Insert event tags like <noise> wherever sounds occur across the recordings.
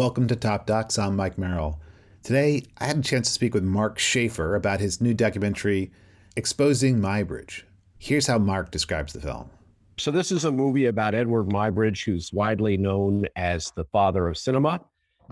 Welcome to Top Docs. I'm Mike Merrill. Today, I had a chance to speak with Mark Shaffer about his new documentary, Exposing Muybridge. Here's how Mark describes the film. So, this is a movie about Edward Muybridge, who's widely known as the father of cinema,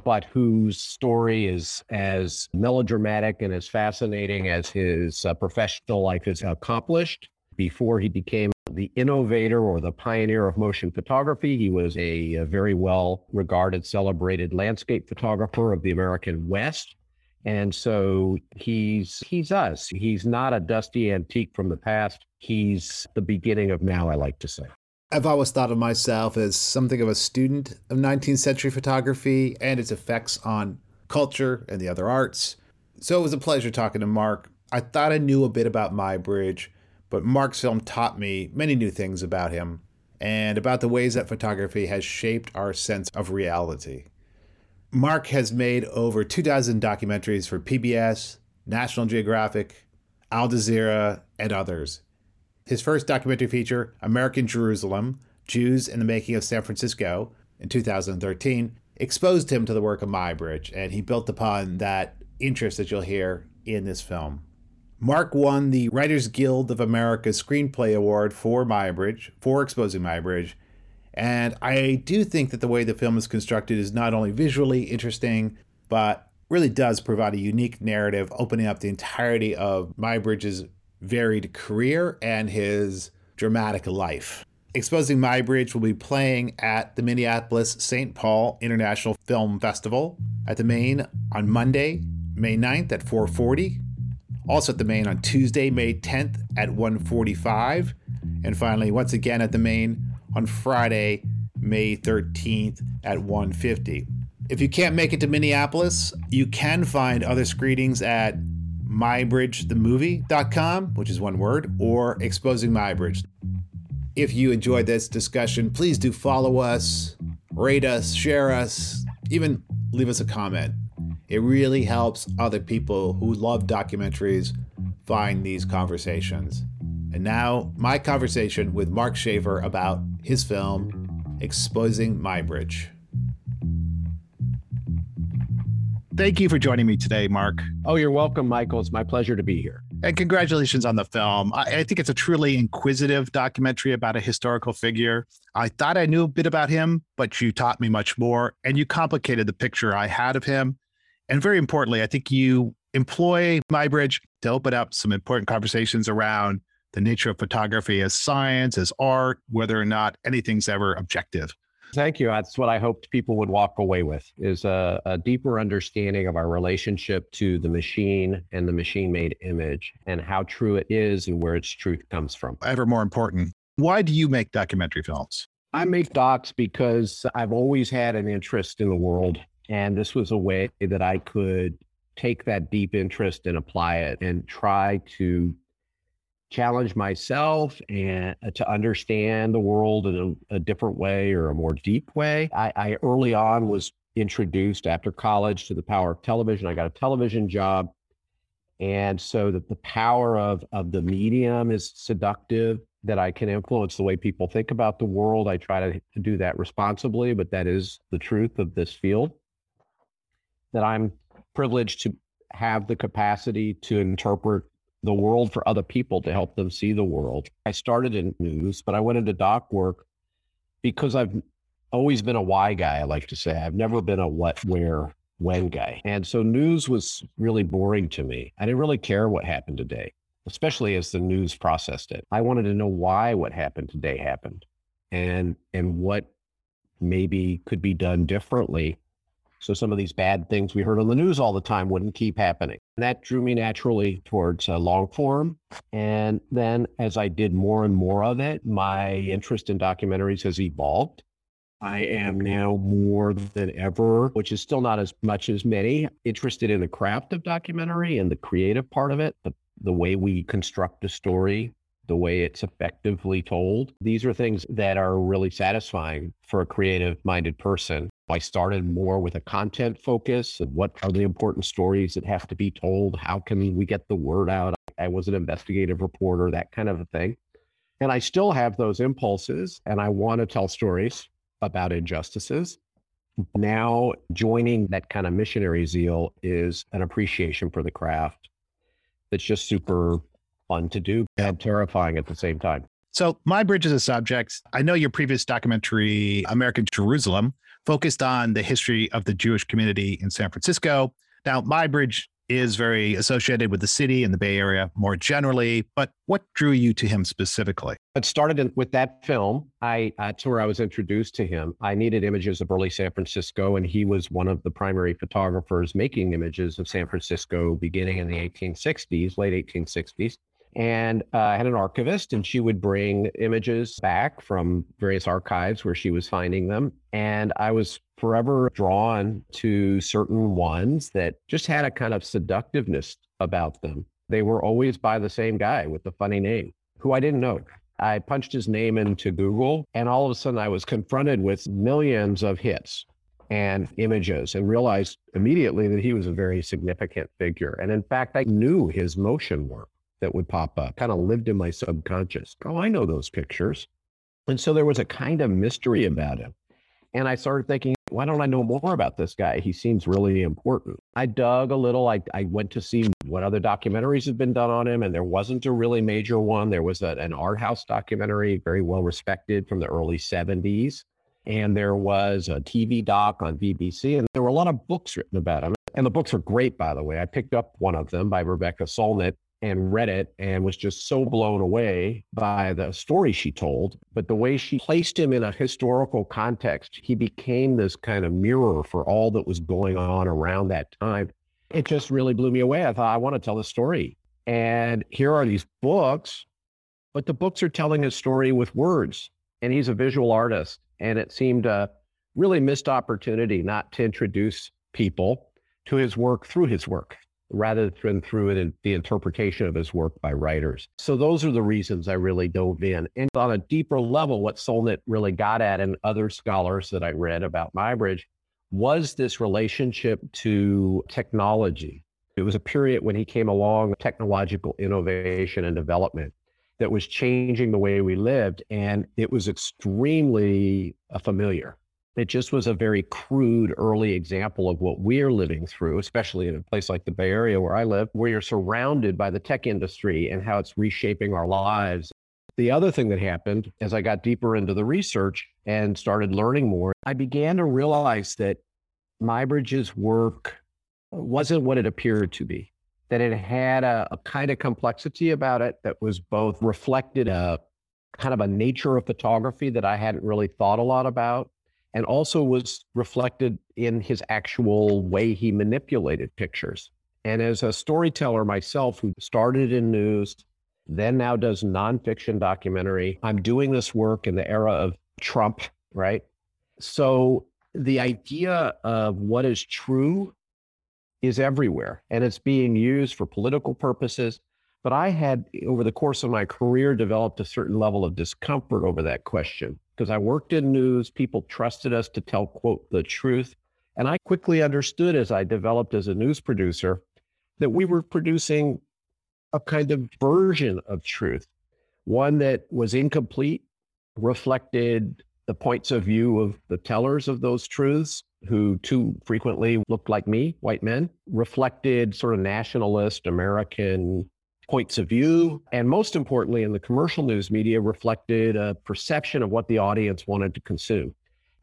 but whose story is as melodramatic and as fascinating as his uh, professional life is accomplished. Before he became the innovator or the pioneer of motion photography. He was a, a, very well regarded, celebrated landscape photographer of the American West. And so he's he's us. He's not a dusty antique from the past. He's the beginning of now, I like to say. I've always thought of myself as something of a student of 19th century photography and its effects on culture and the other arts. So it was a pleasure talking to Mark. I thought I knew a bit about Muybridge but Mark's film taught me many new things about him and about the ways that photography has shaped our sense of reality. Mark has made over 2,000 documentaries for PBS, National Geographic, Al Jazeera, and others. His first documentary feature, American Jerusalem Jews in the Making of San Francisco, in 2013, exposed him to the work of Muybridge, and he built upon that interest that you'll hear in this film. Mark won the Writers Guild of America Screenplay Award for Muybridge, for exposing Muybridge. And I do think that the way the film is constructed is not only visually interesting, but really does provide a unique narrative, opening up the entirety of Muybridge's varied career and his dramatic life. Exposing Muybridge will be playing at the Minneapolis St. Paul International Film Festival at the Main on Monday, May 9th at 440 also at the main on Tuesday, May 10th at 1:45, and finally once again at the main on Friday, May 13th at 1:50. If you can't make it to Minneapolis, you can find other screenings at muybridgethemovie.com, which is one word, or Exposing Muybridge. If you enjoyed this discussion, please do follow us, rate us, share us, even leave us a comment. It really helps other people who love documentaries find these conversations. And now, my conversation with Mark Shaffer about his film, Exposing Muybridge. Thank you for joining me today, Mark. Oh, you're welcome, Michael. It's my pleasure to be here. And congratulations on the film. I, I, think it's a truly inquisitive documentary about a historical figure. I thought I knew a bit about him, but you taught me much more, and you complicated the picture I had of him and very importantly, I think you employ Muybridge to open up some important conversations around the nature of photography as science, as art, whether or not anything's ever objective. Thank you. That's what I hoped people would walk away with is a, a, deeper understanding of our relationship to the machine and the machine made image and how true it is and where its truth comes from. Ever more important, why do you make documentary films? I make docs because I've always had an interest in the world and this was a way that I could take that deep interest and apply it and try to challenge myself and uh, to understand the world in a, a different way or a more deep way. I, I, early on was introduced after college to the power of television. I got a television job. And so that the power of, of the medium is seductive, that I can influence the way people think about the world. I try to, to do that responsibly, but that is the truth of this field that I'm privileged to have the capacity to interpret the world for other people to help them see the world. I started in news, but I went into doc work because I've always been a why guy, I like to say. I've never been a what, where, when guy. And so news was really boring to me. I didn't really care what happened today, especially as the news processed it. I wanted to know why what happened today happened and and what maybe could be done differently so some of these bad things we heard on the news all the time wouldn't keep happening. And that drew me naturally towards uh, long form. And then as I did more and more of it, my interest in documentaries has evolved. I am now more than ever, which is still not as much as many, interested in the craft of documentary and the creative part of it, the, the way we construct a story, the way it's effectively told. These are things that are really satisfying for a creative minded person. I started more with a content focus and what are the important stories that have to be told? How can we get the word out? I was an investigative reporter, that kind of a thing. And I still have those impulses and I want to tell stories about injustices Now, joining that kind of missionary zeal is an appreciation for the craft that's just super fun to do and terrifying at the same time. So, Muybridge is a subject. I know your previous documentary, American Jerusalem, focused on the history of the Jewish community in San Francisco. Now, Muybridge is very associated with the city and the Bay Area more generally, but what drew you to him specifically? It started with that film. I that's where I was introduced to him. I needed images of early San Francisco, and he was one of the primary photographers making images of San Francisco beginning in the 1860s, late 1860s and uh, I had an archivist, and she would bring images back from various archives where she was finding them. And I was forever drawn to certain ones that just had a kind of seductiveness about them. They were always by the same guy with the funny name, who I didn't know. I punched his name into Google, and all of a sudden I was confronted with millions of hits and images and realized immediately that he was a very significant figure. And in fact, I knew his motion work that would pop up, kind of lived in my subconscious. Oh, I know those pictures. And so there was a kind of mystery about him. And I started thinking, why don't I know more about this guy? He seems really important. I dug a little. I, I went to see what other documentaries had been done on him, and there wasn't a really major one. There was a, an art house documentary, very well respected from the early 70s. And there was a TV doc on BBC, and there were a lot of books written about him. And the books are great, by the way. I picked up one of them by Rebecca Solnit and read it and was just so blown away by the story she told. But the way she placed him in a historical context, he became this kind of mirror for all that was going on around that time. It just really blew me away. I thought, I want to tell the story. And here are these books, but the books are telling his story with words. And he's a visual artist. And it seemed a really missed opportunity not to introduce people to his work through his work rather than through it in the interpretation of his work by writers. So those are the reasons I really dove in. And on a deeper level, what Solnit really got at and other scholars that I read about Muybridge was this relationship to technology. It was a period when he came along, technological innovation and development that was changing the way we lived. And it was extremely uh, familiar. It just was a very crude early example of what we're living through, especially in a place like the Bay Area where I live, where you're surrounded by the tech industry and how it's reshaping our lives. The other thing that happened as I got deeper into the research and started learning more, I began to realize that Muybridge's work uh, wasn't what it appeared to be, that it had a, a kind of complexity about it that was both reflected a kind of a nature of photography that I hadn't really thought a lot about and also was reflected in his actual way he manipulated pictures. And as a storyteller myself, who started in news, then now does nonfiction documentary, I'm doing this work in the era of Trump, right? So the idea of what is true is everywhere and it's being used for political purposes. But I had, over the course of my career, developed a certain level of discomfort over that question because I worked in news. People trusted us to tell, quote, the truth. And I quickly understood as I developed as a news producer that we were producing a kind of version of truth, one that was incomplete, reflected the points of view of the tellers of those truths, who too frequently looked like me, white men, reflected sort of nationalist American points of view, and most importantly, in the commercial news media, reflected a perception of what the audience wanted to consume.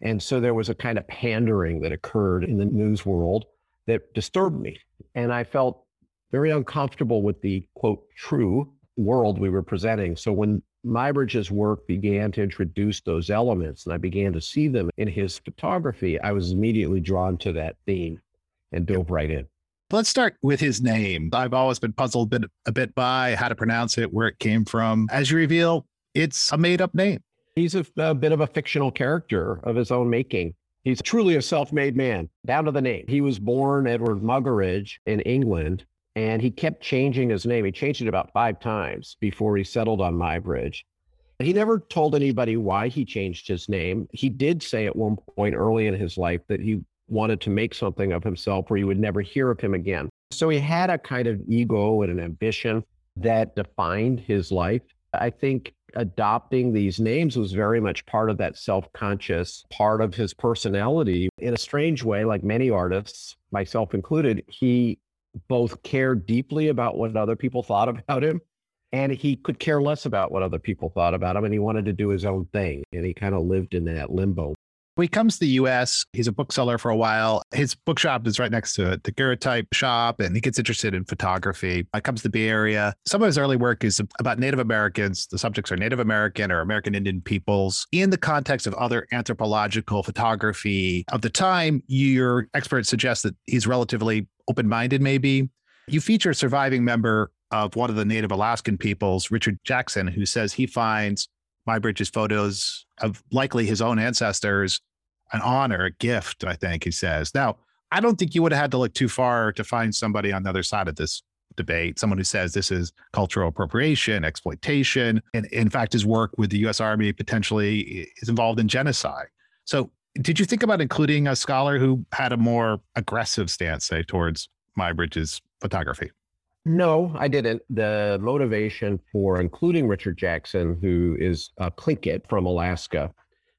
And so there was a kind of pandering that occurred in the news world that disturbed me. And I felt very uncomfortable with the quote, true world we were presenting. So when Muybridge's work began to introduce those elements and I began to see them in his photography, I was immediately drawn to that theme and dove right in. Let's start with his name. I've always been puzzled a bit, a bit by how to pronounce it, where it came from. As you reveal, it's a made up name. He's a, a bit of a fictional character of his own making. He's truly a self made man, down to the name. He was born Edward Muggeridge in England, and he kept changing his name. He changed it about five times before he settled on Muybridge. He never told anybody why he changed his name. He did say at one point early in his life that he wanted to make something of himself where you would never hear of him again. So he had a kind of ego and an ambition that defined his life. I think adopting these names was very much part of that self conscious part of his personality. In a strange way, like many artists, myself included, he both cared deeply about what other people thought about him and he could care less about what other people thought about him and he wanted to do his own thing and he kind of lived in that limbo he comes to the US, he's a bookseller for a while. His bookshop is right next to a daguerreotype shop, and he gets interested in photography. He comes to the Bay Area. Some of his early work is about Native Americans. The subjects are Native American or American Indian peoples. In the context of other anthropological photography of the time, your experts suggest that he's relatively open minded, maybe. You feature a surviving member of one of the Native Alaskan peoples, Richard Jackson, who says he finds Muybridge's photos of likely his own ancestors an honor, a gift, I think he says. Now, I don't think you would have had to look too far to find somebody on the other side of this debate, someone who says this is cultural appropriation, exploitation. And in fact, his work with the US Army potentially is involved in genocide. So, did you think about including a scholar who had a more aggressive stance, say, towards Muybridge's photography? No, I didn't. The motivation for including Richard Jackson, who is a Tlingit from Alaska,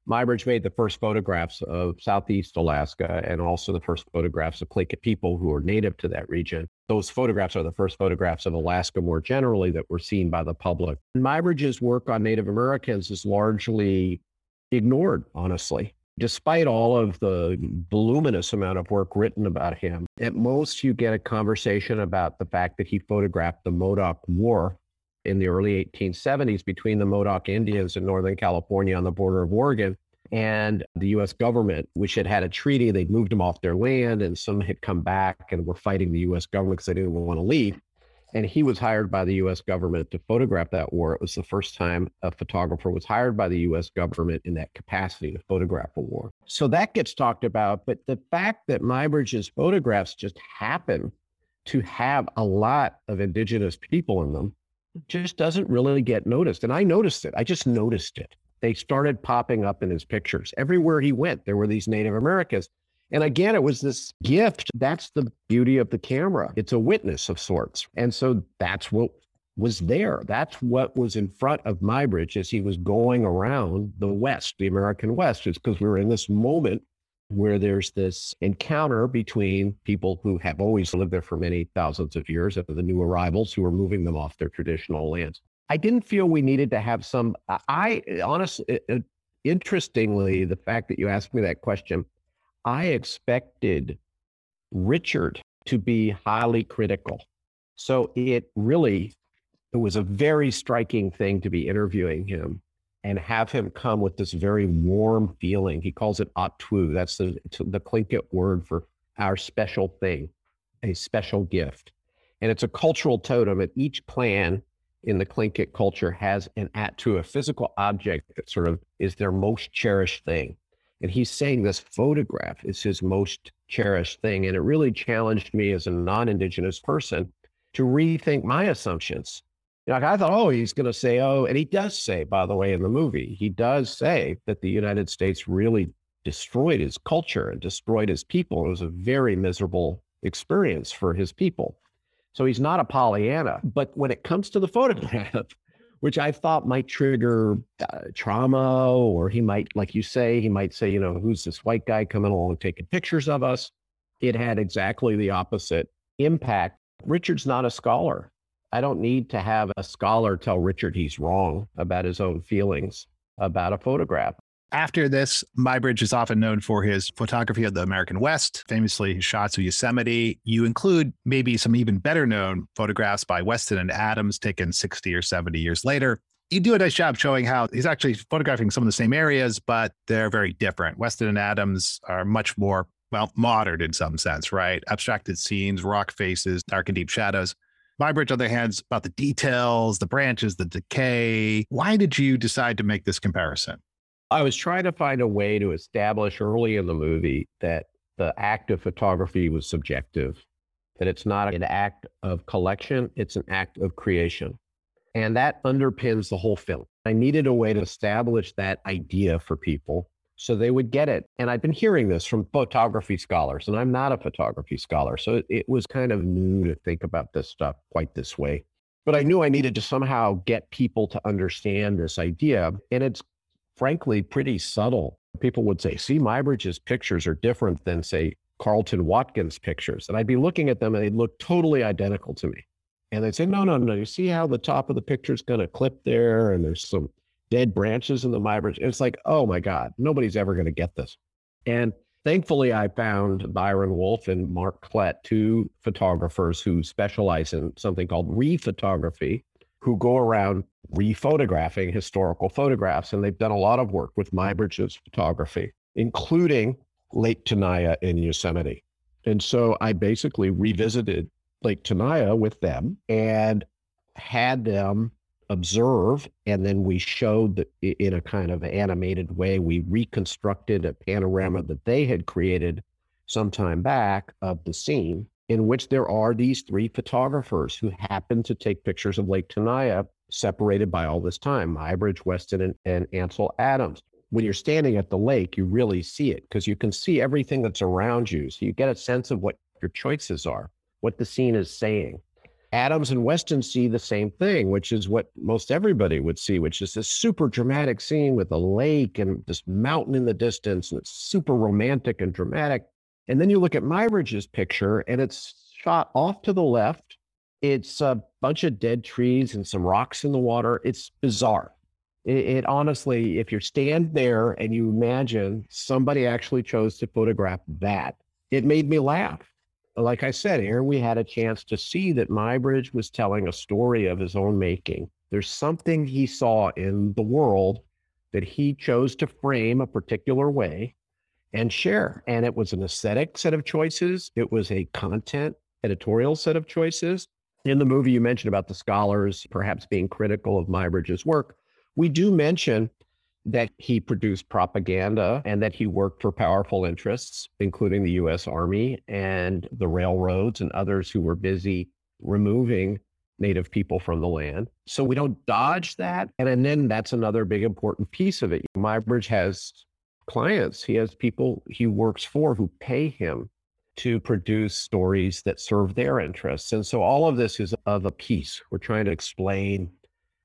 Muybridge made the first photographs of Southeast Alaska and also the first photographs of Tlingit people who are native to that region. Those photographs are the first photographs of Alaska more generally that were seen by the public. Muybridge's work on Native Americans is largely ignored, honestly despite all of the voluminous amount of work written about him, at most you get a conversation about the fact that he photographed the Modoc War in the early 1870s between the Modoc Indians in Northern California on the border of Oregon and the US government, which had had a treaty. They'd moved them off their land and some had come back and were fighting the US government because they didn't want to leave. And he was hired by the US government to photograph that war. It was the first time a photographer was hired by the US government in that capacity to photograph a war. So that gets talked about. But the fact that Muybridge's photographs just happen to have a lot of indigenous people in them just doesn't really get noticed. And I noticed it. I just noticed it. They started popping up in his pictures. Everywhere he went, there were these Native Americans. And again, it was this gift. That's the beauty of the camera. It's a witness of sorts. And so that's what was there. That's what was in front of Muybridge as he was going around the West, the American West. It's because we were in this moment where there's this encounter between people who have always lived there for many thousands of years and the new arrivals who are moving them off their traditional lands. I didn't feel we needed to have some, I honestly, uh, uh, interestingly, the fact that you asked me that question, I expected Richard to be highly critical. So it really it was a very striking thing to be interviewing him and have him come with this very warm feeling. He calls it ah atwu. That's the the Tlingit word for our special thing, a special gift. And it's a cultural totem. And each clan in the Tlingit culture has an atwu, a physical object that sort of is their most cherished thing. And he's saying this photograph is his most cherished thing. And it really challenged me as a non Indigenous person to rethink my assumptions. You know, I thought, oh, he's going to say, oh, and he does say, by the way, in the movie, he does say that the United States really destroyed his culture and destroyed his people. It was a very miserable experience for his people. So he's not a Pollyanna. But when it comes to the photograph, which I thought might trigger uh, trauma, or he might, like you say, he might say, you know, who's this white guy coming along taking pictures of us? It had exactly the opposite impact. Richard's not a scholar. I don't need to have a scholar tell Richard he's wrong about his own feelings about a photograph. After this, Muybridge is often known for his photography of the American West, famously his shots of Yosemite. You include maybe some even better known photographs by Weston and Adams taken 60 or 70 years later. You do a nice job showing how he's actually photographing some of the same areas, but they're very different. Weston and Adams are much more, well, modern in some sense, right? Abstracted scenes, rock faces, dark and deep shadows. Muybridge, on the other hand, is about the details, the branches, the decay. Why did you decide to make this comparison? I was trying to find a way to establish early in the movie that the act of photography was subjective, that it's not an act of collection, it's an act of creation. And that underpins the whole film. I needed a way to establish that idea for people so they would get it. And I've been hearing this from photography scholars, and I'm not a photography scholar. So it, was kind of new to think about this stuff quite this way. But I knew I needed to somehow get people to understand this idea. And it's frankly pretty subtle. People would say, see, Muybridge's pictures are different than, say, Carleton Watkins pictures. And I'd be looking at them and they'd look totally identical to me. And they'd say, no, no, no. You see how the top of the picture is going to clip there and there's some dead branches in the Muybridge. It's like, oh my God, nobody's ever going to get this. And thankfully, I found Byron Wolfe and Mark Klett, two photographers who specialize in something called rephotography, who go around rephotographing historical photographs. And they've done a lot of work with Muybridge's photography, including Lake Tenaya in Yosemite. And so I basically revisited Lake Tenaya with them and had them observe. And then we showed in a kind of animated way, we reconstructed a panorama that they had created some time back of the scene in which there are these three photographers who happen to take pictures of Lake Tenaya separated by all this time, Muybridge, Weston, and, and Ansel Adams. When you're standing at the lake, you really see it because you can see everything that's around you. So you get a sense of what your choices are, what the scene is saying. Adams and Weston see the same thing, which is what most everybody would see, which is this super dramatic scene with a lake and this mountain in the distance, and it's super romantic and dramatic. And then you look at Muybridge's picture, and it's shot off to the left. It's a bunch of dead trees and some rocks in the water. It's bizarre. It, it honestly, if you stand there and you imagine somebody actually chose to photograph that, it made me laugh like I said, here we had a chance to see that Muybridge was telling a story of his own making. There's something he saw in the world that he chose to frame a particular way and share. And it was an aesthetic set of choices, it was a content editorial set of choices. In the movie, you mentioned about the scholars perhaps being critical of Muybridge's work. We do mention that he produced propaganda and that he worked for powerful interests, including the US Army and the railroads and others who were busy removing Native people from the land. So we don't dodge that. And, and then that's another big important piece of it. Muybridge has clients, he has people he works for who pay him to produce stories that serve their interests. And so all of this is of a piece. We're trying to explain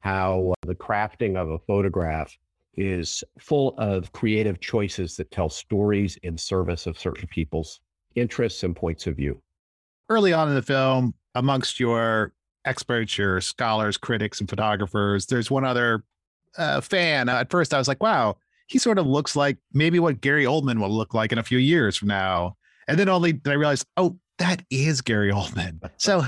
how the crafting of a photograph is full of creative choices that tell stories in service of certain people's interests and points of view. Early on in the film, amongst your experts, your scholars, critics, and photographers, there's one other uh, fan. At first, I was like, wow, he sort of looks like maybe what Gary Oldman will look like in a few years from now. And then only did I realize, oh, that is Gary Oldman. So,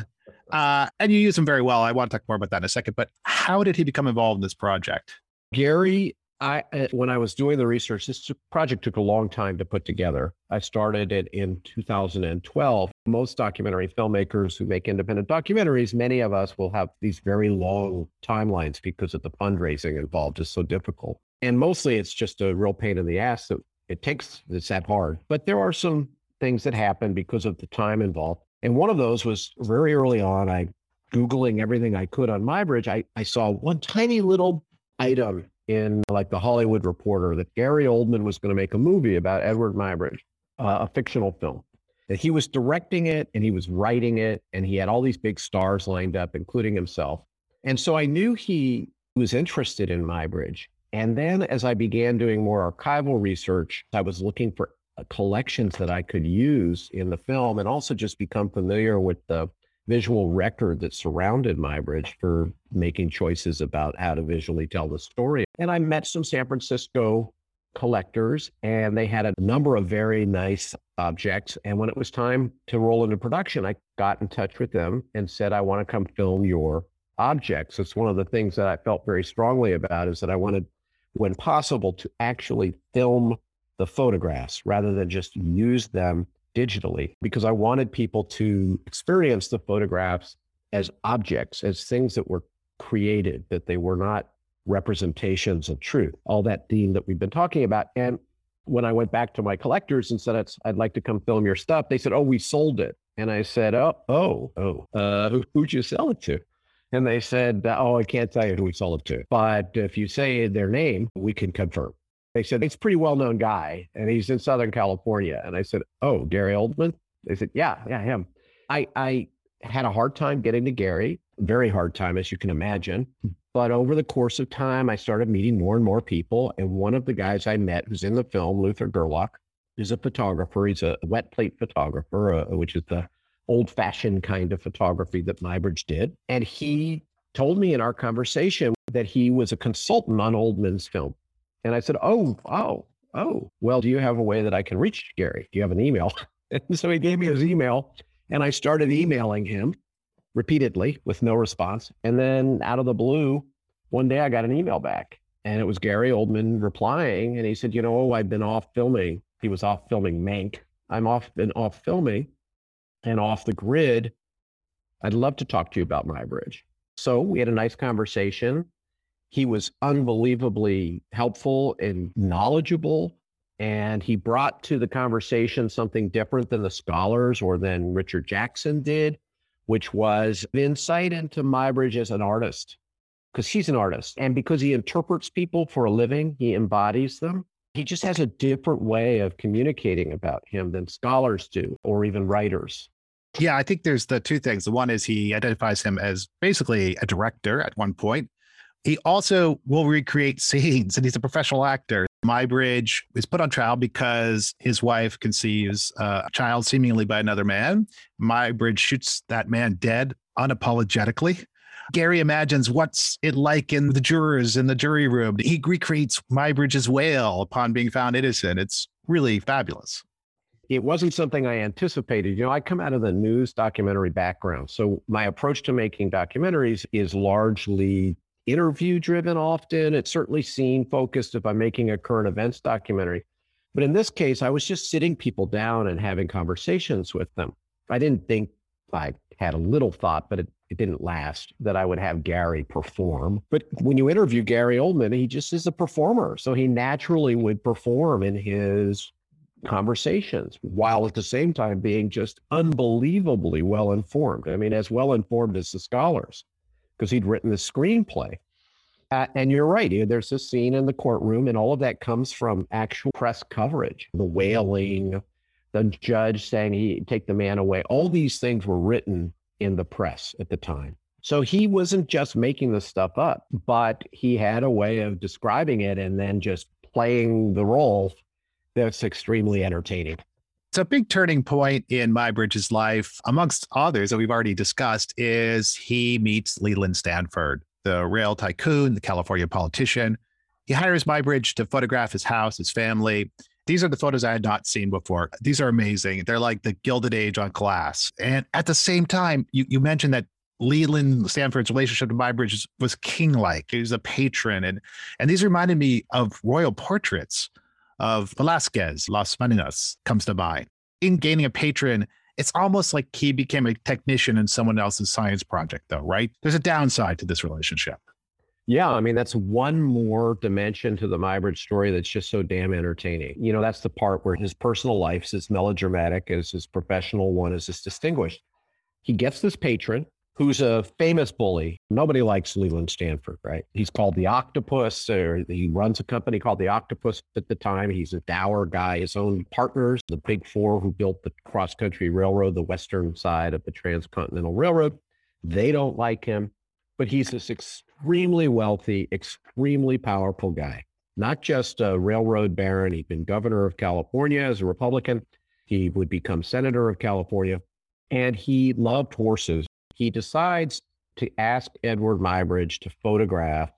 uh, and you use him very well. I want to talk more about that in a second. But how did he become involved in this project? Gary I uh, when I was doing the research, this project took a long time to put together. I started it in 2012. Most documentary filmmakers who make independent documentaries, many of us will have these very long timelines because of the fundraising involved is so difficult. And mostly it's just a real pain in the ass that it takes it's that hard. But there are some things that happen because of the time involved. And one of those was very early on, I Googling everything I could on Muybridge, I, I saw one tiny little item in like the Hollywood Reporter that Gary Oldman was going to make a movie about Edward Muybridge, uh, a fictional film. That he was directing it and he was writing it, and he had all these big stars lined up, including himself. And so I knew he was interested in Muybridge. And then as I began doing more archival research, I was looking for uh, collections that I could use in the film and also just become familiar with the visual record that surrounded Muybridge for making choices about how to visually tell the story. And I met some San Francisco collectors, and they had a number of very nice objects. And when it was time to roll into production, I got in touch with them and said, I want to come film your objects. It's one of the things that I felt very strongly about is that I wanted, when possible, to actually film the photographs rather than just use them digitally because I wanted people to experience the photographs as objects, as things that were created, that they were not representations of truth, all that theme that we've been talking about. And when I went back to my collectors and said, I'd like to come film your stuff, they said, Oh, we sold it. And I said, Oh, oh, oh, uh, who, who'd you sell it to? And they said, Oh, I can't tell you who we sold it to. But if you say their name, we can confirm. They said, It's a pretty well known guy and he's in Southern California. And I said, Oh, Gary Oldman? They said, Yeah, yeah, him. I, I had a hard time getting to Gary, very hard time, as you can imagine. But over the course of time, I started meeting more and more people. And one of the guys I met who's in the film, Luther Gerlach, is a photographer. He's a wet plate photographer, uh, which is the old fashioned kind of photography that Muybridge did. And he told me in our conversation that he was a consultant on Oldman's film. And I said, Oh, oh, oh, well, do you have a way that I can reach Gary? Do you have an email? <laughs> and so he gave me his email and I started emailing him repeatedly with no response. And then out of the blue, one day I got an email back and it was Gary Oldman replying. And he said, You know, oh, I've been off filming. He was off filming Mank. I'm off, been off filming and off the grid. I'd love to talk to you about Muybridge. So we had a nice conversation. He was unbelievably helpful and knowledgeable. And he brought to the conversation something different than the scholars or than Richard Jackson did, which was an insight into Muybridge as an artist, because he's an artist. And because he interprets people for a living, he embodies them. He just has a different way of communicating about him than scholars do, or even writers. Yeah, I think there's the two things. The one is he identifies him as basically a director at one point. He also will recreate <laughs> scenes and he's a professional actor. Muybridge is put on trial because his wife conceives a child seemingly by another man. Muybridge shoots that man dead unapologetically. Gary imagines what's it like in the jurors in the jury room. He recreates Muybridge's wail upon being found innocent. It's really fabulous it wasn't something I anticipated. You know, I come out of the news documentary background. So my approach to making documentaries is largely interview driven often. It's certainly scene focused if I'm making a current events documentary. But in this case, I was just sitting people down and having conversations with them. I didn't think I had a little thought, but it, it didn't last that I would have Gary perform. But when you interview Gary Oldman, he just is a performer. So he naturally would perform in his conversations while at the same time being just unbelievably well informed. I mean, as well informed as the scholars, because he'd written the screenplay. Uh, and you're right. There's a scene in the courtroom, and all of that comes from actual press coverage the wailing, the judge saying he take the man away. All these things were written in the press at the time. So he wasn't just making the stuff up, but he had a way of describing it and then just playing the role that's extremely entertaining. It's a big turning point in Muybridge's life, amongst others that we've already discussed, is he meets Leland Stanford, the rail tycoon, the California politician. He hires Muybridge to photograph his house, his family. These are the photos I had not seen before. These are amazing. They're like the Gilded Age on glass. And at the same time, you, you mentioned that Leland Stanford's relationship to Muybridge was king-like. He was a patron, and and these reminded me of royal portraits of Velasquez, Las Meninas comes to mind. In gaining a patron, it's almost like he became a technician in someone else's science project, though, right? There's a downside to this relationship. Yeah, I mean, that's one more dimension to the Muybridge story that's just so damn entertaining. You know, that's the part where his personal life is as melodramatic as his professional one is as distinguished. He gets this patron who's a famous bully. Nobody likes Leland Stanford, right? He's called the Octopus, or he runs a company called the Octopus at the time. He's a dour guy. His own partners, the big four who built the cross country railroad, the western side of the transcontinental railroad, they don't like him. But he's this extremely wealthy, extremely powerful guy, not just a railroad baron. He'd been governor of California as a Republican. He would become senator of California. And he loved horses he decides to ask Edward Muybridge to photograph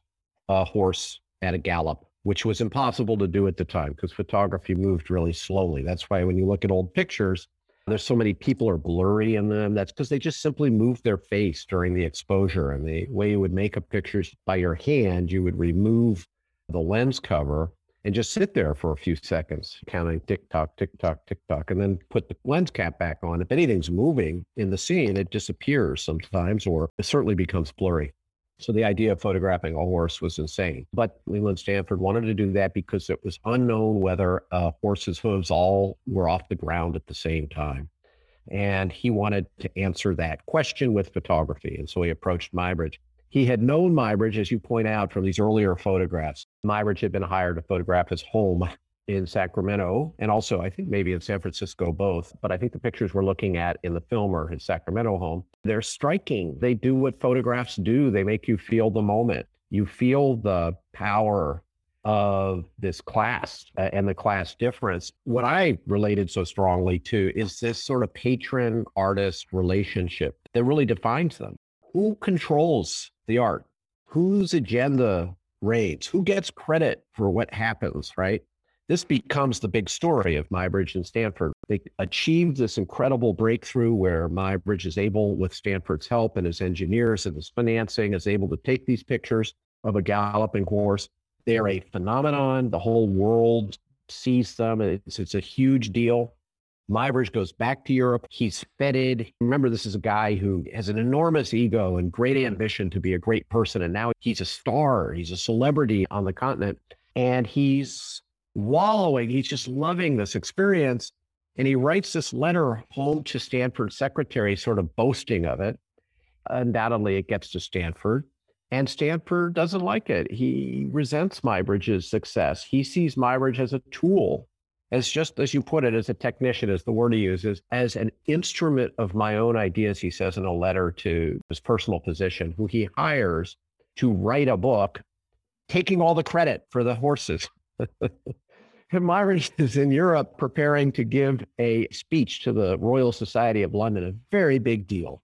a horse at a gallop, which was impossible to do at the time because photography moved really slowly. That's why when you look at old pictures, there's so many people are blurry in them. That's because they just simply moved their face during the exposure. And the way you would make up pictures by your hand, you would remove the lens cover and just sit there for a few seconds, counting tick tock, tick tock, tick tock, and then put the lens cap back on. If anything's moving in the scene, it disappears sometimes or it certainly becomes blurry. So the idea of photographing a horse was insane. But Leland Stanford wanted to do that because it was unknown whether a horse's hooves all were off the ground at the same time. And he wanted to answer that question with photography. And so he approached Muybridge. He had known Muybridge, as you point out from these earlier photographs. Muybridge had been hired to photograph his home in Sacramento and also I think maybe in San Francisco both, but I think the pictures we're looking at in the film are his Sacramento home. They're striking. They do what photographs do. They make you feel the moment. You feel the power of this class uh, and the class difference. What I related so strongly to is this sort of patron artist relationship that really defines them. Who controls the art? Whose agenda reigns? Who gets credit for what happens, right? This becomes the big story of Muybridge and Stanford. They achieved this incredible breakthrough where Muybridge is able, with Stanford's help and his engineers and his financing, is able to take these pictures of a galloping horse. They're a phenomenon. The whole world sees them. It's, it's a huge deal. Muybridge goes back to Europe. He's feted. Remember, this is a guy who has an enormous ego and great ambition to be a great person. And now he's a star. He's a celebrity on the continent. And he's wallowing. He's just loving this experience. And he writes this letter home to Stanford's secretary, sort of boasting of it. Undoubtedly, it gets to Stanford. And Stanford doesn't like it. He resents Muybridge's success. He sees Muybridge as a tool, as just as you put it, as a technician, as the word he uses, as an instrument of my own ideas, he says in a letter to his personal physician, who he hires to write a book, taking all the credit for the horses. <laughs> Muybridge is in Europe preparing to give a speech to the Royal Society of London, a very big deal.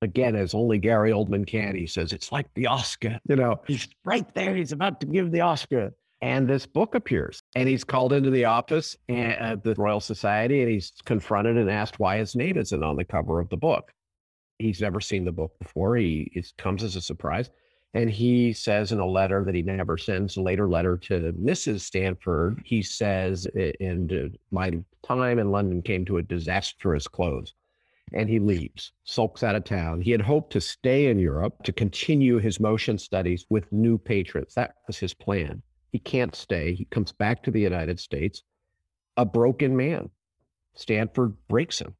Again, as only Gary Oldman can, he says, it's like the Oscar. You know, he's right there. He's about to give the Oscar. And this book appears. And he's called into the office at the Royal Society and he's confronted and asked why his name isn't on the cover of the book. He's never seen the book before. He it comes as a surprise. And he says in a letter that he never sends, a later letter to Mrs. Stanford, he says, and uh, my time in London came to a disastrous close. And he leaves, sulks out of town. He had hoped to stay in Europe to continue his motion studies with new patrons. That was his plan. He can't stay. He comes back to the United States, a broken man. Stanford breaks him.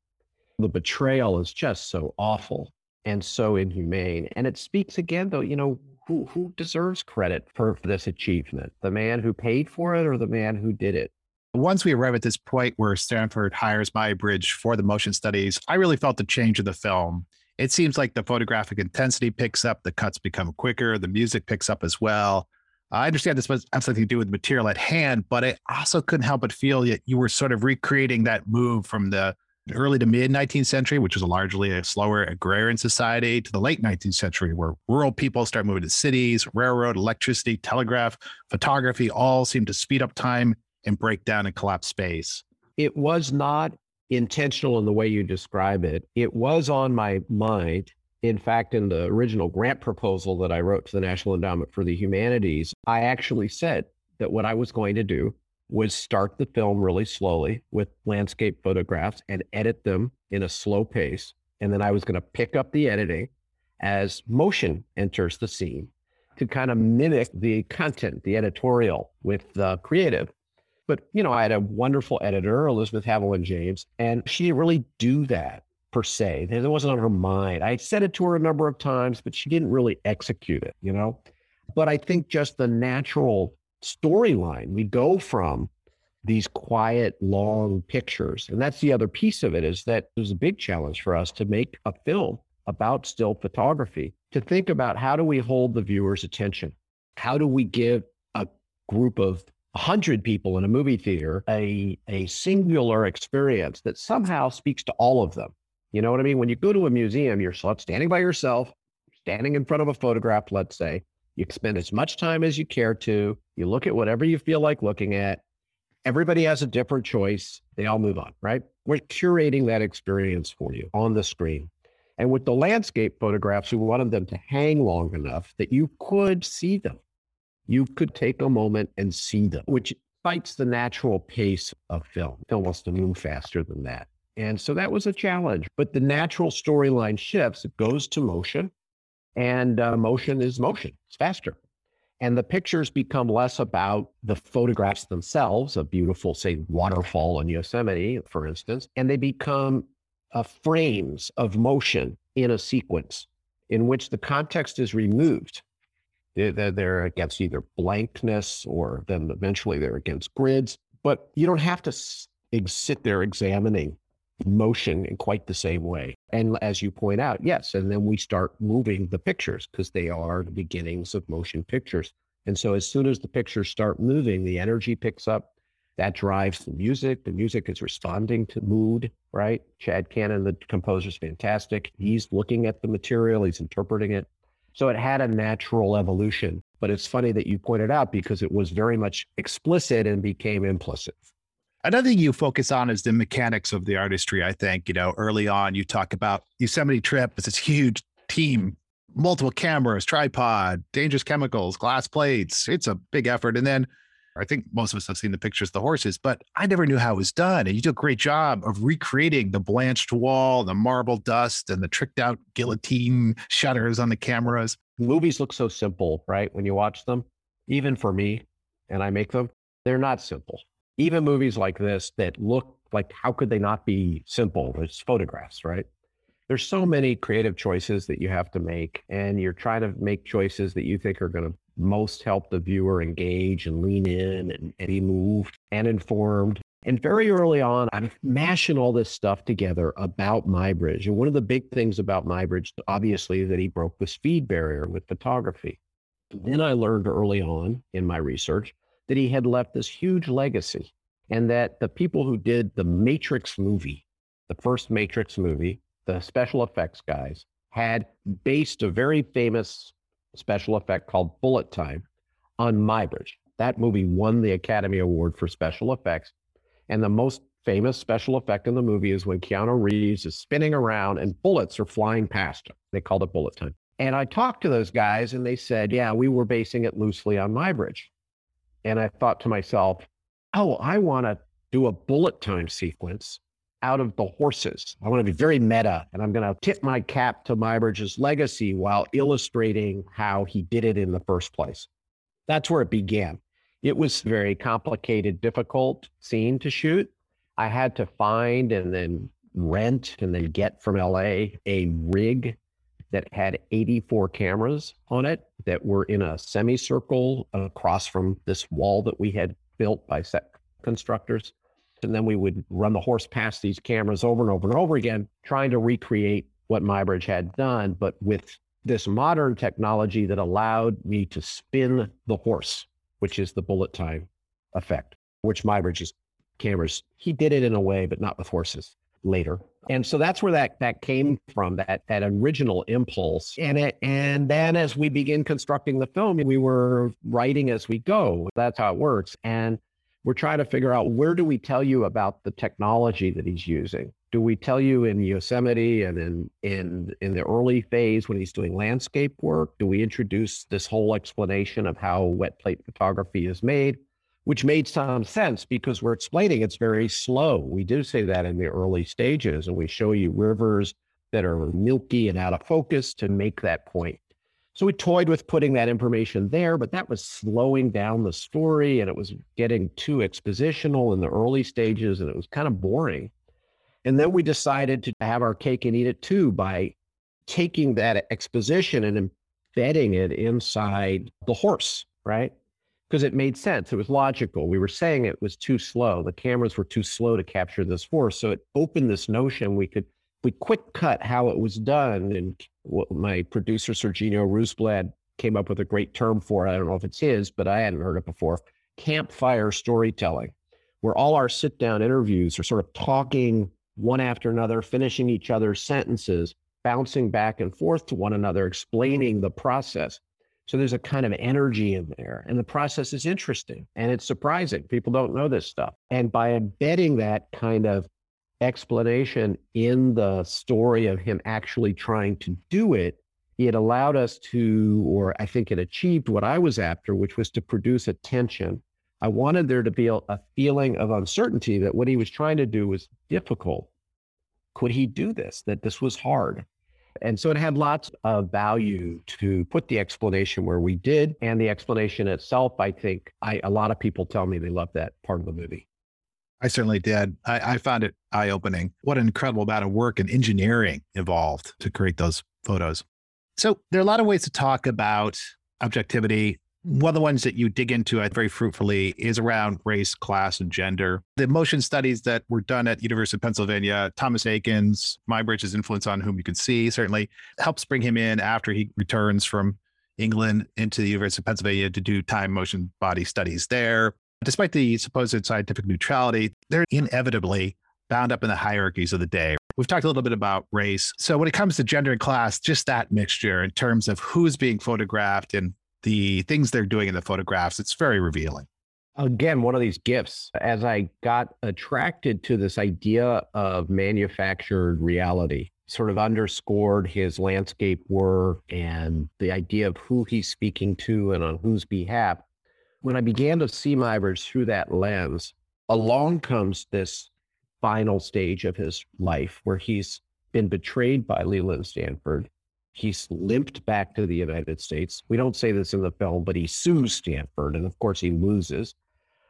The betrayal is just so awful and so inhumane. And it speaks again, though, you know, who, who deserves credit for this achievement? The man who paid for it or the man who did it? Once we arrive at this point where Stanford hires Muybridge for the motion studies, I really felt the change in the film. It seems like the photographic intensity picks up, the cuts become quicker, the music picks up as well. I understand this have something to do with material at hand, but I also couldn't help but feel that you were sort of recreating that move from the early to mid 19th century, which was a largely a slower agrarian society, to the late 19th century, where rural people start moving to cities, railroad, electricity, telegraph, photography all seem to speed up time and break down and collapse space. It was not intentional in the way you describe it. It was on my mind. In fact, in the original grant proposal that I wrote to the National Endowment for the Humanities, I actually said that what I was going to do was start the film really slowly with landscape photographs and edit them in a slow pace. And then I was going to pick up the editing as motion enters the scene to kind of mimic the content, the editorial with the creative. But, you know, I had a wonderful editor, Elizabeth Haviland James, and she didn't really do that per se. It wasn't on her mind. I said it to her a number of times, but she didn't really execute it, you know? But I think just the natural storyline. We go from these quiet, long pictures. And that's the other piece of it is that it was a big challenge for us to make a film about still photography, to think about how do we hold the viewer's attention? How do we give a group of 100 people in a movie theater a, a singular experience that somehow speaks to all of them? You know what I mean? When you go to a museum, you're standing by yourself, standing in front of a photograph, let's say, you spend as much time as you care to. You look at whatever you feel like looking at. Everybody has a different choice. They all move on, right? We're curating that experience for you on the screen. And with the landscape photographs, we wanted them to hang long enough that you could see them. You could take a moment and see them, which fights the natural pace of film. Film wants to move faster than that. And so that was a challenge. But the natural storyline shifts, it goes to motion and uh, motion is motion, it's faster. And the pictures become less about the photographs themselves, a beautiful, say, waterfall in Yosemite, for instance, and they become uh, frames of motion in a sequence in which the context is removed. They're, they're against either blankness or then eventually they're against grids. but you don't have to sit there examining motion in quite the same way. And as you point out, yes, and then we start moving the pictures because they are the beginnings of motion pictures. And so as soon as the pictures start moving, the energy picks up. That drives the music. The music is responding to mood, right? Chad Cannon, the composer, is fantastic. He's looking at the material, he's interpreting it. So it had a natural evolution. But it's funny that you pointed out because it was very much explicit and became implicit. Another thing you focus on is the mechanics of the artistry. I think, you know, early on, you talk about Yosemite Trip as this huge team, multiple cameras, tripod, dangerous chemicals, glass plates. It's a big effort. And then I think most of us have seen the pictures of the horses, but I never knew how it was done. And you do a great job of recreating the blanched wall, the marble dust, and the tricked out guillotine shutters on the cameras. Movies look so simple, right? When you watch them, even for me, and I make them, they're not simple. Even movies like this that look like how could they not be simple? It's photographs, right? There's so many creative choices that you have to make, and you're trying to make choices that you think are going to most help the viewer engage and lean in and, and be moved and informed. And very early on, I'm mashing all this stuff together about Muybridge. And one of the big things about Muybridge, obviously, that he broke the speed barrier with photography. Then I learned early on in my research that he had left this huge legacy and that the people who did the Matrix movie, the first Matrix movie, the special effects guys, had based a very famous special effect called Bullet Time on Muybridge. That movie won the Academy Award for special effects. And the most famous special effect in the movie is when Keanu Reeves is spinning around and bullets are flying past him. They called it Bullet Time. And I talked to those guys and they said, yeah, we were basing it loosely on Muybridge. And I thought to myself, oh, I want to do a bullet time sequence out of the horses. I want to be very meta and I'm going to tip my cap to Muybridge's legacy while illustrating how he did it in the first place. That's where it began. It was a very complicated, difficult scene to shoot. I had to find and then rent and then get from LA a rig that had 84 cameras on it that were in a semicircle across from this wall that we had built by set constructors. And then we would run the horse past these cameras over and over and over again, trying to recreate what Muybridge had done, but with this modern technology that allowed me to spin the horse, which is the bullet time effect, which Muybridge's cameras, he did it in a way, but not with horses later. And so that's where that that came from, that that original impulse. And it, and then as we begin constructing the film, we were writing as we go. That's how it works. And we're trying to figure out where do we tell you about the technology that he's using? Do we tell you in Yosemite and in in in the early phase when he's doing landscape work? Do we introduce this whole explanation of how wet plate photography is made? Which made some sense because we're explaining it's very slow. We do say that in the early stages, and we show you rivers that are milky and out of focus to make that point. So we toyed with putting that information there, but that was slowing down the story and it was getting too expositional in the early stages and it was kind of boring. And then we decided to have our cake and eat it too by taking that exposition and embedding it inside the horse, right? Because it made sense. It was logical. We were saying it was too slow. The cameras were too slow to capture this horse. So it opened this notion we could we quick cut how it was done. And my producer, Serginho Rusblad, came up with a great term for it. I don't know if it's his, but I hadn't heard it before campfire storytelling, where all our sit down interviews are sort of talking one after another, finishing each other's sentences, bouncing back and forth to one another, explaining the process. So there's a kind of energy in there. And the process is interesting and it's surprising. People don't know this stuff. And by embedding that kind of explanation in the story of him actually trying to do it, it allowed us to, or I think it achieved what I was after, which was to produce a tension. I wanted there to be a, feeling of uncertainty that what he was trying to do was difficult. Could he do this? That this was hard. And so it had lots of value to put the explanation where we did. And the explanation itself, I think I, a lot of people tell me they love that part of the movie. I certainly did. I, I found it eye opening. What an incredible amount of work and engineering involved to create those photos. So there are a lot of ways to talk about objectivity One of the ones that you dig into uh, very fruitfully is around race, class, and gender. The motion studies that were done at University of Pennsylvania, Thomas Eakins, Muybridge's influence on whom you can see certainly helps bring him in after he returns from England into the University of Pennsylvania to do time motion body studies there. Despite the supposed scientific neutrality, they're inevitably bound up in the hierarchies of the day. We've talked a little bit about race. So when it comes to gender and class, just that mixture in terms of who's being photographed and the things they're doing in the photographs, it's very revealing. Again, one of these gifts, as I got attracted to this idea of manufactured reality, sort of underscored his landscape work and the idea of who he's speaking to and on whose behalf. When I began to see Muybridge through that lens, along comes this final stage of his life where he's been betrayed by Leland Stanford He's limped back to the United States. We don't say this in the film, but he sues Stanford. And of course, he loses.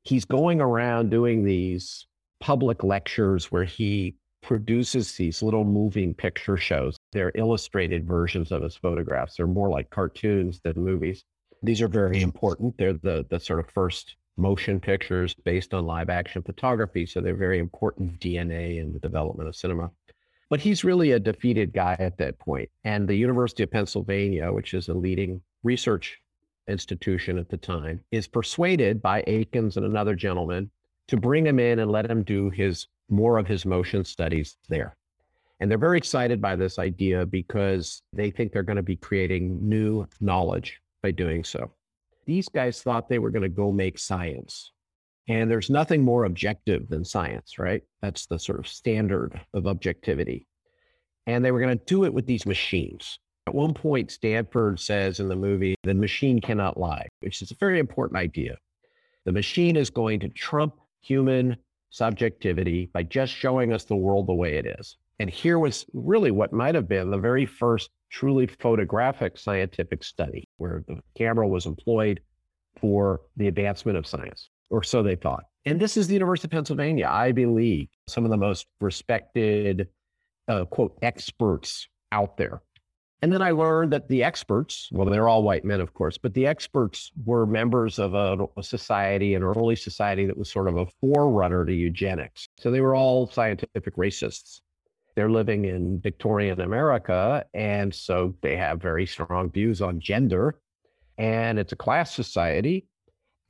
He's going around doing these public lectures where he produces these little moving picture shows. They're illustrated versions of his photographs. They're more like cartoons than movies. These are very important. They're the, the sort of first motion pictures based on live action photography. So they're very important DNA in the development of cinema. But he's really a defeated guy at that point. And the University of Pennsylvania, which is a leading research institution at the time, is persuaded by Eakins and another gentleman to bring him in and let him do his more of his motion studies there. And they're very excited by this idea because they think they're going to be creating new knowledge by doing so. These guys thought they were going to go make science. And there's nothing more objective than science, right? That's the sort of standard of objectivity. And they were going to do it with these machines. At one point, Stanford says in the movie, the machine cannot lie, which is a very important idea. The machine is going to trump human subjectivity by just showing us the world the way it is. And here was really what might have been the very first truly photographic scientific study where the camera was employed for the advancement of science or so they thought. And this is the University of Pennsylvania, Ivy League, some of the most respected, uh, quote, experts out there. And then I learned that the experts, well, they're all white men, of course, but the experts were members of a, a, society, an early society that was sort of a forerunner to eugenics. So they were all scientific racists. They're living in Victorian America. And so they have very strong views on gender. And it's a class society.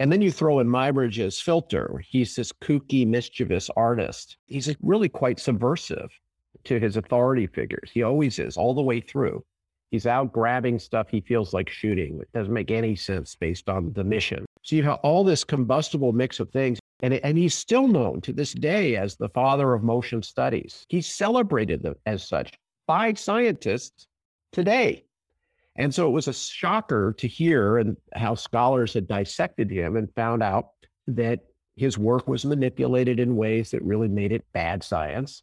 And then you throw in Muybridge's filter. He's this kooky, mischievous artist. He's really quite subversive to his authority figures. He always is, all the way through. He's out grabbing stuff he feels like shooting. It doesn't make any sense based on the mission. So you have all this combustible mix of things. And, and he's still known to this day as the father of motion studies. He's celebrated as such by scientists today. And so it was a shocker to hear and how scholars had dissected him and found out that his work was manipulated in ways that really made it bad science.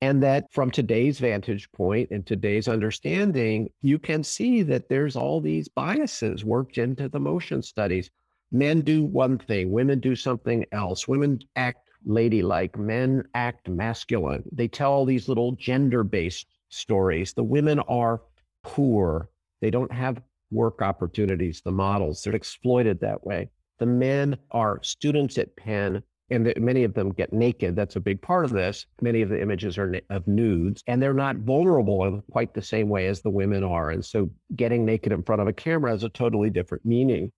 And that from today's vantage point and today's understanding, you can see that there's all these biases worked into the motion studies. Men do one thing, women do something else. Women act ladylike, men act masculine. They tell all these little gender based stories. The women are poor, they don't have work opportunities, the models, they're exploited that way. The men are students at Penn, and the, many of them get naked. That's a big part of this. Many of the images are of nudes, and they're not vulnerable in quite the same way as the women are. And so getting naked in front of a camera has a totally different meaning.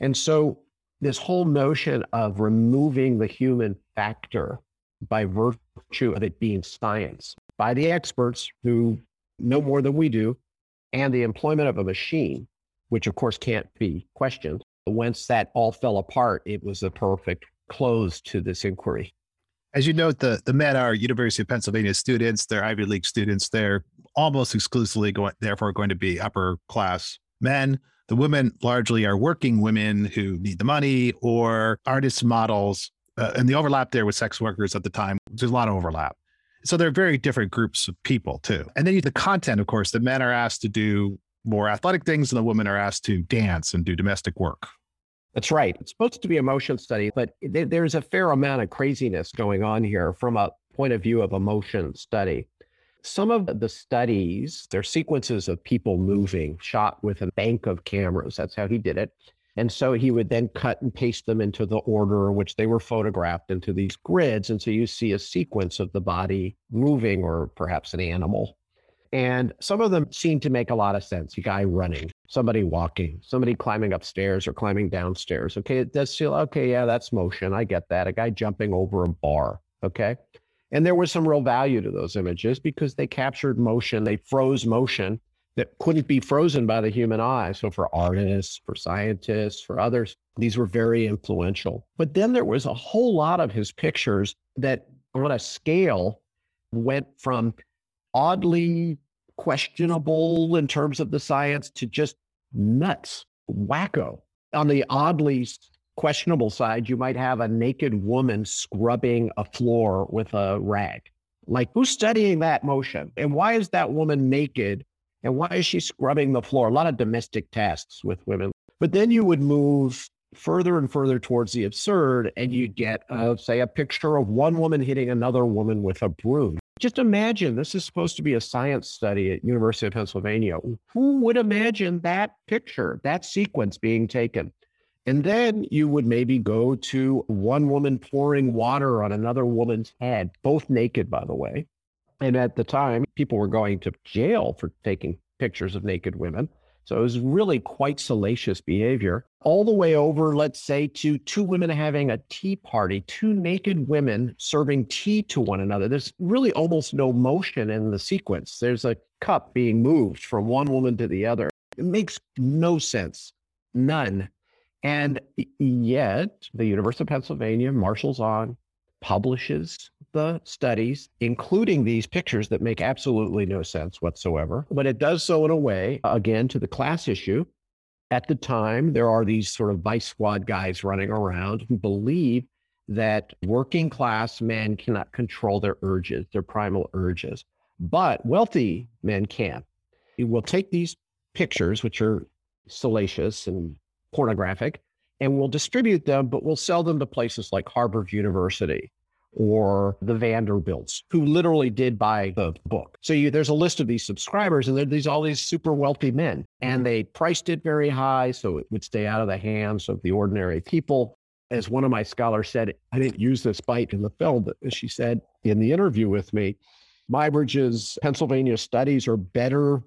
And so this whole notion of removing the human factor by virtue of it being science by the experts who know more than we do and the employment of a machine, which of course can't be questioned. Once that all fell apart, it was a perfect close to this inquiry. As you note, the, the men are University of Pennsylvania students. They're Ivy League students. They're almost exclusively going, therefore, going to be upper class men. The women largely are working women who need the money or artists, models. Uh, and the overlap there with sex workers at the time, there's a lot of overlap. So they're very different groups of people too. And then the content, of course, the men are asked to do more athletic things and the women are asked to dance and do domestic work. That's right. It's supposed to be a motion study, but there's a fair amount of craziness going on here from a point of view of a motion study. Some of the studies, they're sequences of people moving, shot with a bank of cameras. That's how he did it. And so he would then cut and paste them into the order in which they were photographed into these grids. And so you see a sequence of the body moving or perhaps an animal. And some of them seem to make a lot of sense. A guy running, somebody walking, somebody climbing upstairs or climbing downstairs. Okay, it does feel okay. Yeah, that's motion. I get that. A guy jumping over a bar. Okay. And there was some real value to those images because they captured motion, they froze motion that couldn't be frozen by the human eye. So for artists, for scientists, for others, these were very influential. But then there was a whole lot of his pictures that on a scale went from oddly questionable in terms of the science to just nuts, wacko. On the oddly questionable side, you might have a naked woman scrubbing a floor with a rag. Like, who's studying that motion? And why is that woman naked and why is she scrubbing the floor? A lot of domestic tasks with women. But then you would move further and further towards the absurd, and you'd get, uh, say, a picture of one woman hitting another woman with a broom. Just imagine this is supposed to be a science study at University of Pennsylvania. Who would imagine that picture, that sequence being taken? And then you would maybe go to one woman pouring water on another woman's head, both naked, by the way. And at the time, people were going to jail for taking pictures of naked women. So it was really quite salacious behavior. All the way over, let's say, to two women having a tea party, two naked women serving tea to one another. There's really almost no motion in the sequence. There's a cup being moved from one woman to the other. It makes no sense, none. And yet, the University of Pennsylvania marshals on, publishes the studies, including these pictures that make absolutely no sense whatsoever. But it does so in a way, again, to the class issue. At the time, there are these sort of vice squad guys running around who believe that working class men cannot control their urges, their primal urges, but wealthy men can. We'll take these pictures, which are salacious and pornographic, and we'll distribute them, but we'll sell them to places like Harvard University or the Vanderbilts, who literally did buy the book. So you, there's a list of these subscribers, and these all these super wealthy men, and they priced it very high so it would stay out of the hands of the ordinary people. As one of my scholars said, I didn't use this bite in the film, but she said in the interview with me, Muybridge's Pennsylvania studies are better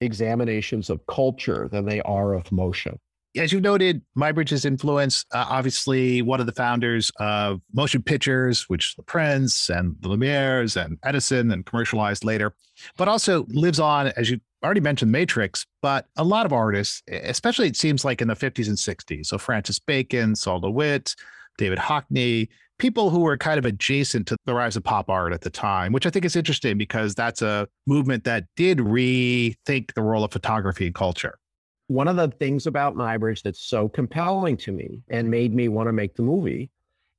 examinations of culture than they are of motion as you noted, Muybridge's influence, uh, obviously one of the founders of motion pictures, which the Prince and the Lumieres and Edison and commercialized later, but also lives on, as you already mentioned, Matrix, but a lot of artists, especially it seems like in the 50s and 60s. So Francis Bacon, Sol LeWitt, David Hockney, people who were kind of adjacent to the rise of pop art at the time, which I think is interesting because that's a movement that did rethink the role of photography in culture one of the things about Muybridge that's so compelling to me and made me want to make the movie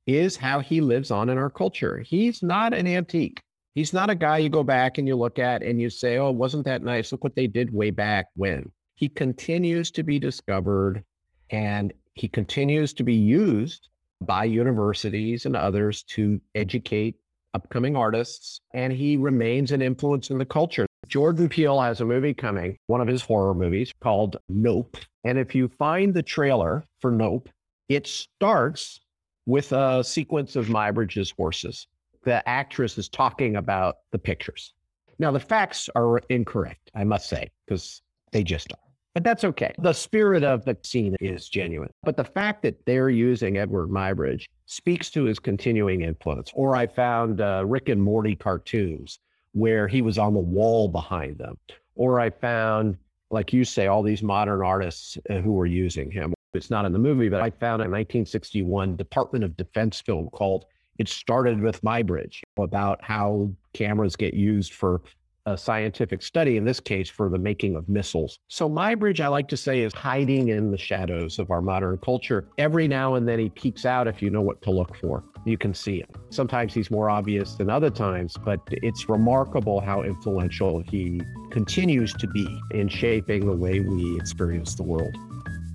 is how he lives on in our culture. He's not an antique. He's not a guy you go back and you look at and you say, oh, wasn't that nice? Look what they did way back when. He continues to be discovered and he continues to be used by universities and others to educate upcoming artists. And he remains an influence in the culture. Jordan Peele has a movie coming, one of his horror movies called Nope. And if you find the trailer for Nope, it starts with a sequence of Muybridge's horses. The actress is talking about the pictures. Now, the facts are incorrect, I must say, because they just are. But that's okay. The spirit of the scene is genuine. But the fact that they're using Edward Mybridge speaks to his continuing influence. Or I found uh, Rick and Morty cartoons where he was on the wall behind them. Or I found, like you say, all these modern artists uh, who were using him. It's not in the movie, but I found a 1961 Department of Defense film called It Started with Muybridge about how cameras get used for a scientific study, in this case, for the making of missiles. So Muybridge, I like to say, is hiding in the shadows of our modern culture. Every now and then he peeks out if you know what to look for. You can see him. Sometimes he's more obvious than other times, but it's remarkable how influential he continues to be in shaping the way we experience the world.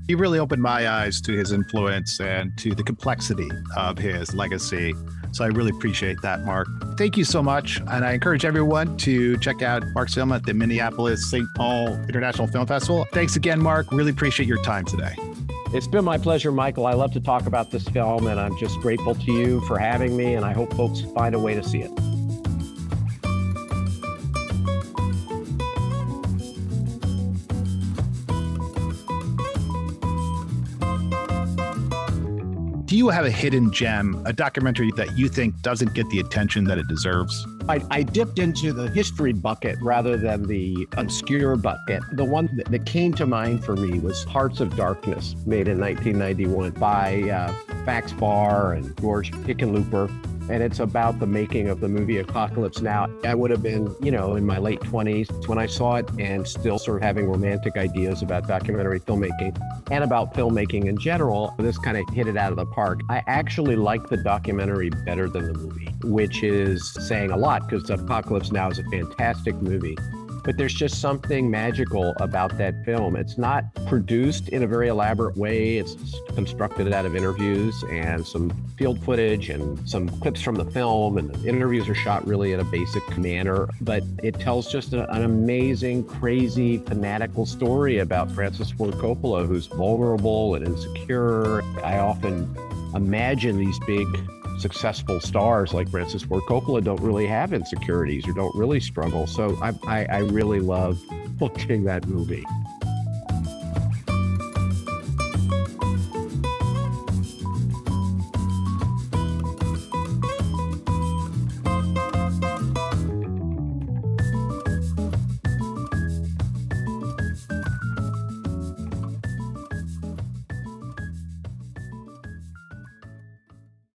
He really opened my eyes to his influence and to the complexity of his legacy. So I really appreciate that, Mark. Thank you so much. And I encourage everyone to check out Mark's film at the Minneapolis St. Paul International Film Festival. Thanks again, Mark. Really appreciate your time today. It's been my pleasure, Michael. I love to talk about this film, and I'm just grateful to you for having me, and I hope folks find a way to see it. Do you have a hidden gem, a documentary that you think doesn't get the attention that it deserves? I, I dipped into the history bucket rather than the obscure bucket. The one that, that came to mind for me was Hearts of Darkness, made in 1991 by uh, Fax Bahr and George Hickenlooper and it's about the making of the movie Apocalypse Now. I would have been, you know, in my late 20s when I saw it and still sort of having romantic ideas about documentary filmmaking and about filmmaking in general. This kind of hit it out of the park. I actually like the documentary better than the movie, which is saying a lot because Apocalypse Now is a fantastic movie but there's just something magical about that film. It's not produced in a very elaborate way. It's constructed out of interviews and some field footage and some clips from the film. And the interviews are shot really in a basic manner, but it tells just a, an amazing, crazy, fanatical story about Francis Ford Coppola, who's vulnerable and insecure. I often imagine these big successful stars like Francis Ford Coppola don't really have insecurities or don't really struggle. So I, I, I really love <laughs> watching that movie.